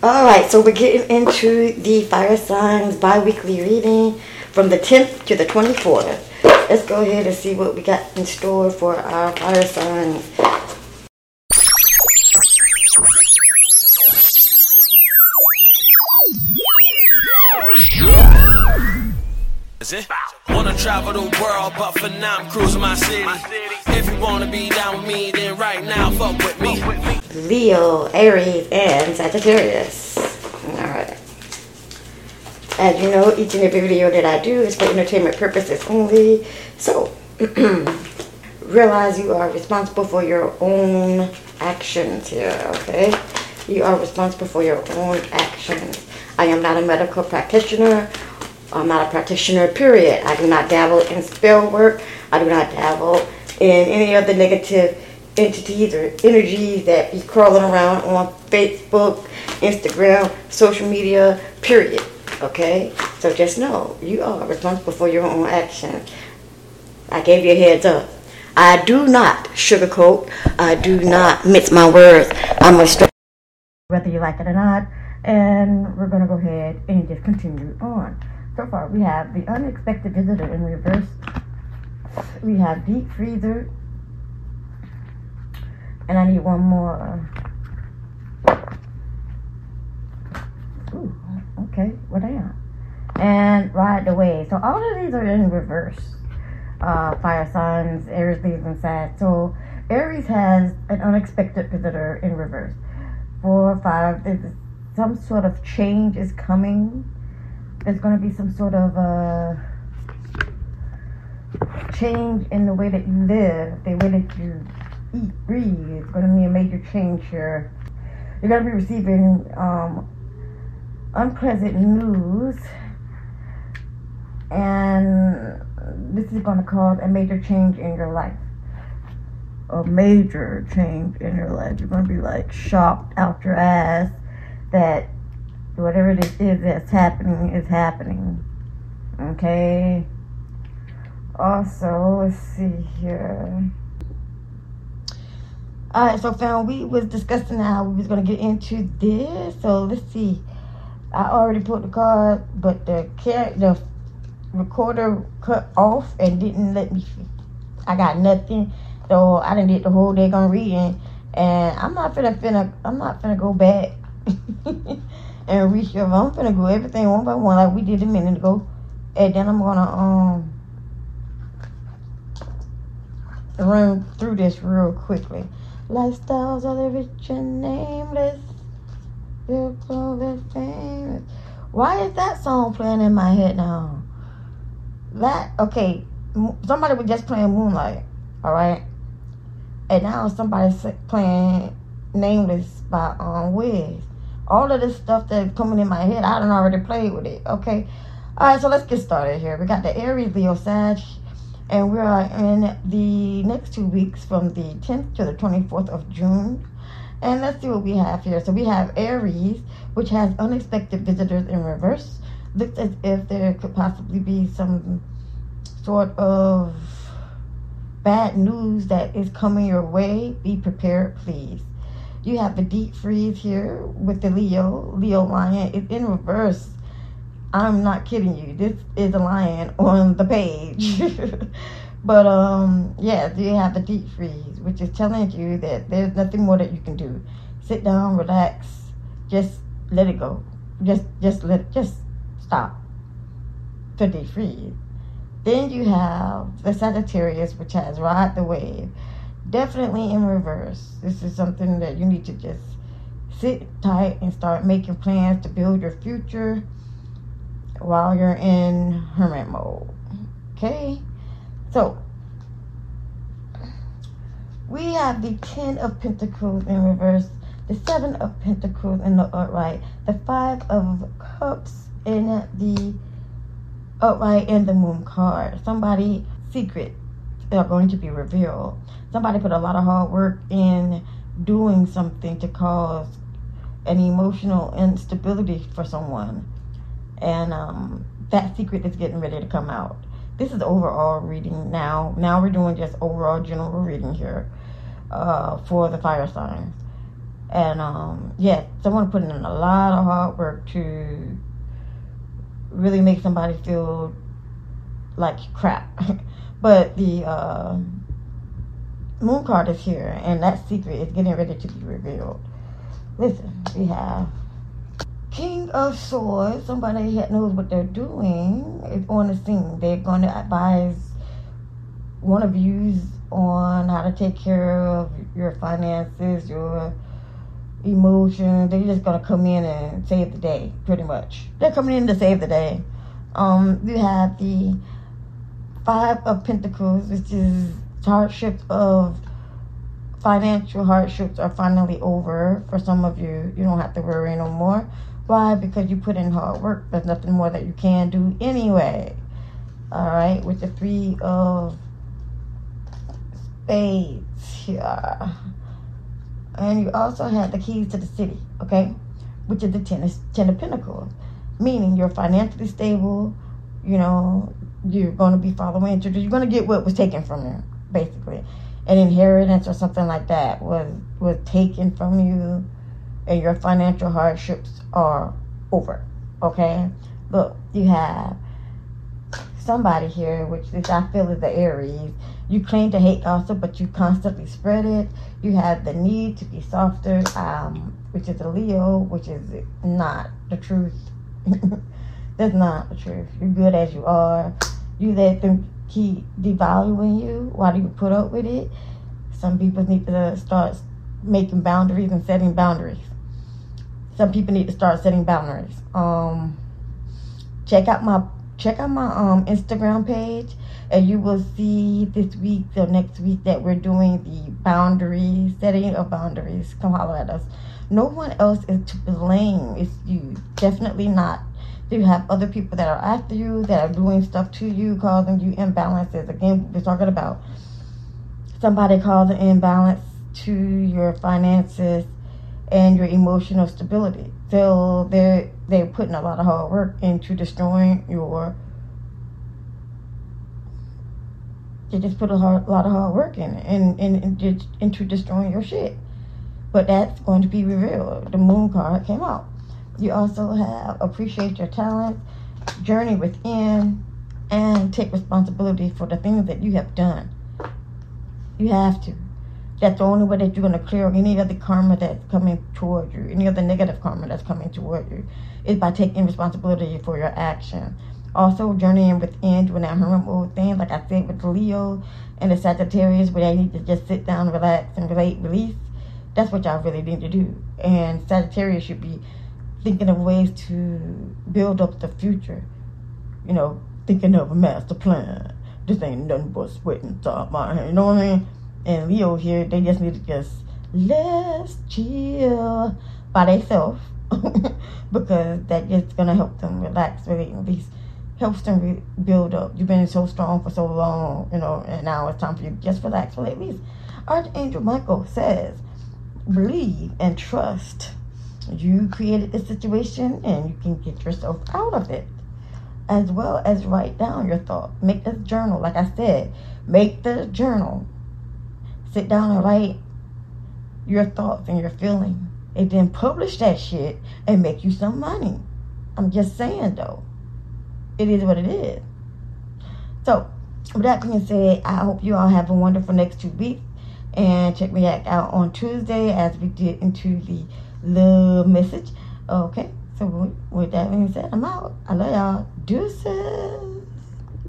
All right, so we're getting into the fire signs bi-weekly reading from the 10th to the 24th. Let's go ahead and see what we got in store for our fire signs. Is it? Wanna travel the world, but for now I'm cruising my city. If you wanna be down with me, then right now fuck with me. Leo, Aries, and Sagittarius. Alright. As you know, each and every video that I do is for entertainment purposes only. So, realize you are responsible for your own actions here, okay? You are responsible for your own actions. I am not a medical practitioner. I'm not a practitioner, period. I do not dabble in spell work. I do not dabble in any of the negative entities or energies that be crawling around on Facebook, Instagram, social media, period. Okay? So just know you are responsible for your own actions. I gave you a heads up. I do not sugarcoat. I do not mince my words. I'm a straight whether you like it or not. And we're to go ahead and just continue on. So far, we have the unexpected visitor in reverse. We have deep freezer. And I need one more. Ooh, okay, well, damn. And ride the wave. So all of these are in reverse. Uh, fire signs, Aries, Leos, and Sag. So Aries has an unexpected visitor in reverse. Four, five, some sort of change is coming there's going to be some sort of uh, change in the way that you live, the way that you eat, breathe. It's going to be a major change here. You're going to be receiving um, unpleasant news, and this is going to cause a major change in your life. A major change in your life. You're going to be like shocked out your ass that whatever it is that's happening is happening. Okay. Also, let's see here. Alright, so fam, we was discussing how we was gonna get into this. So let's see. I already put the card, but the cat the recorder cut off and didn't let me. I got nothing, so I didn't get the whole day on reading, and I'm not finna finna. I'm not finna go back. and your I'm finna go everything one by one like we did a minute ago. And then I'm gonna um run through this real quickly. Lifestyles of the rich and nameless. famous. Why is that song playing in my head now? That okay, somebody was just playing Moonlight, all right, and now somebody's playing Nameless by um Wiz all of this stuff that's coming in my head, I done already played with it. Okay. All right, so let's get started here. We got the Aries, Leo, Sag, and we are in the next two weeks from the 10th to the 24th of June. And let's see what we have here. So we have Aries, which has unexpected visitors in reverse. Looks as if there could possibly be some sort of bad news that is coming your way. Be prepared, please. You have the deep freeze here with the Leo, Leo lion. It's in reverse. I'm not kidding you. This is a lion on the page. but um, yeah, you have the deep freeze, which is telling you that there's nothing more that you can do. Sit down, relax, just let it go. Just just let just stop. The deep freeze. Then you have the Sagittarius, which has ride the wave definitely in reverse. This is something that you need to just sit tight and start making plans to build your future while you're in hermit mode. Okay? So, we have the Ten of Pentacles in reverse, the Seven of Pentacles in the upright, the Five of Cups in the upright, and the Moon card. Somebody secret are going to be revealed. Somebody put a lot of hard work in doing something to cause an emotional instability for someone. And um, that secret is getting ready to come out. This is overall reading now. Now we're doing just overall general reading here uh, for the fire signs. And um, yeah, someone putting in a lot of hard work to really make somebody feel like crap. but the uh, moon card is here, and that secret is getting ready to be revealed. Listen, we have King of Swords, somebody that knows what they're doing, is on the scene. They're going to advise one of you on how to take care of your finances, your emotions. They're just gonna come in and save the day, pretty much. They're coming in to save the day. Um, you have the Five of Pentacles, which is hardships of financial hardships are finally over for some of you. You don't have to worry no more. Why? Because you put in hard work. There's nothing more that you can do anyway. All right, with the three of spades here. And you also have the keys to the city, okay? Which is the ten of, ten of pentacles. Meaning you're financially stable, you know, you're going to be following. You're going to get what was taken from you, basically. An inheritance or something like that was was taken from you, and your financial hardships are over. Okay, look, you have somebody here, which is I feel is the Aries. You claim to hate gossip, but you constantly spread it. You have the need to be softer, um, which is a Leo, which is not the truth. That's not the truth. You're good as you are. You let them keep devaluing you. Why do you put up with it? Some people need to start making boundaries and setting boundaries. Some people need to start setting boundaries. Um, check out my check out my um Instagram page and you will see this week or next week that we're doing the boundary setting of boundaries. Come holler at us. No one else is to blame. It's you. Definitely not. You have other people that are after you, that are doing stuff to you, causing you imbalances. Again, we're talking about somebody causing imbalance to your finances and your emotional stability. So they're they're putting a lot of hard work into destroying your. They just put a hard, lot of hard work in and, and into destroying your shit. But that's going to be revealed. The moon card came out. You also have appreciate your talent, journey within, and take responsibility for the things that you have done. You have to. That's the only way that you're going to clear any other karma that's coming toward you, any other negative karma that's coming toward you, is by taking responsibility for your action. Also, journeying within, doing that mode thing, like I said with the Leo and the Sagittarius, where they need to just sit down, relax, and relate, release. That's what y'all really need to do. And Sagittarius should be thinking of ways to build up the future. You know, thinking of a master plan. This ain't nothing but sweat my hand. You know what I mean? And Leo here, they just need to just let's chill by themselves because that just gonna help them relax, really, at least helps them build up. You've been so strong for so long, you know, and now it's time for you to just relax. Well, at least Archangel Michael says, believe and trust you created the situation and you can get yourself out of it. As well as write down your thoughts. Make a journal. Like I said, make the journal. Sit down and write your thoughts and your feelings. And then publish that shit and make you some money. I'm just saying though. It is what it is. So, with that being said, I hope you all have a wonderful next two weeks. And check me out on Tuesday as we get into the love message. Okay, so with that being said, I'm out. I love y'all. Deuces.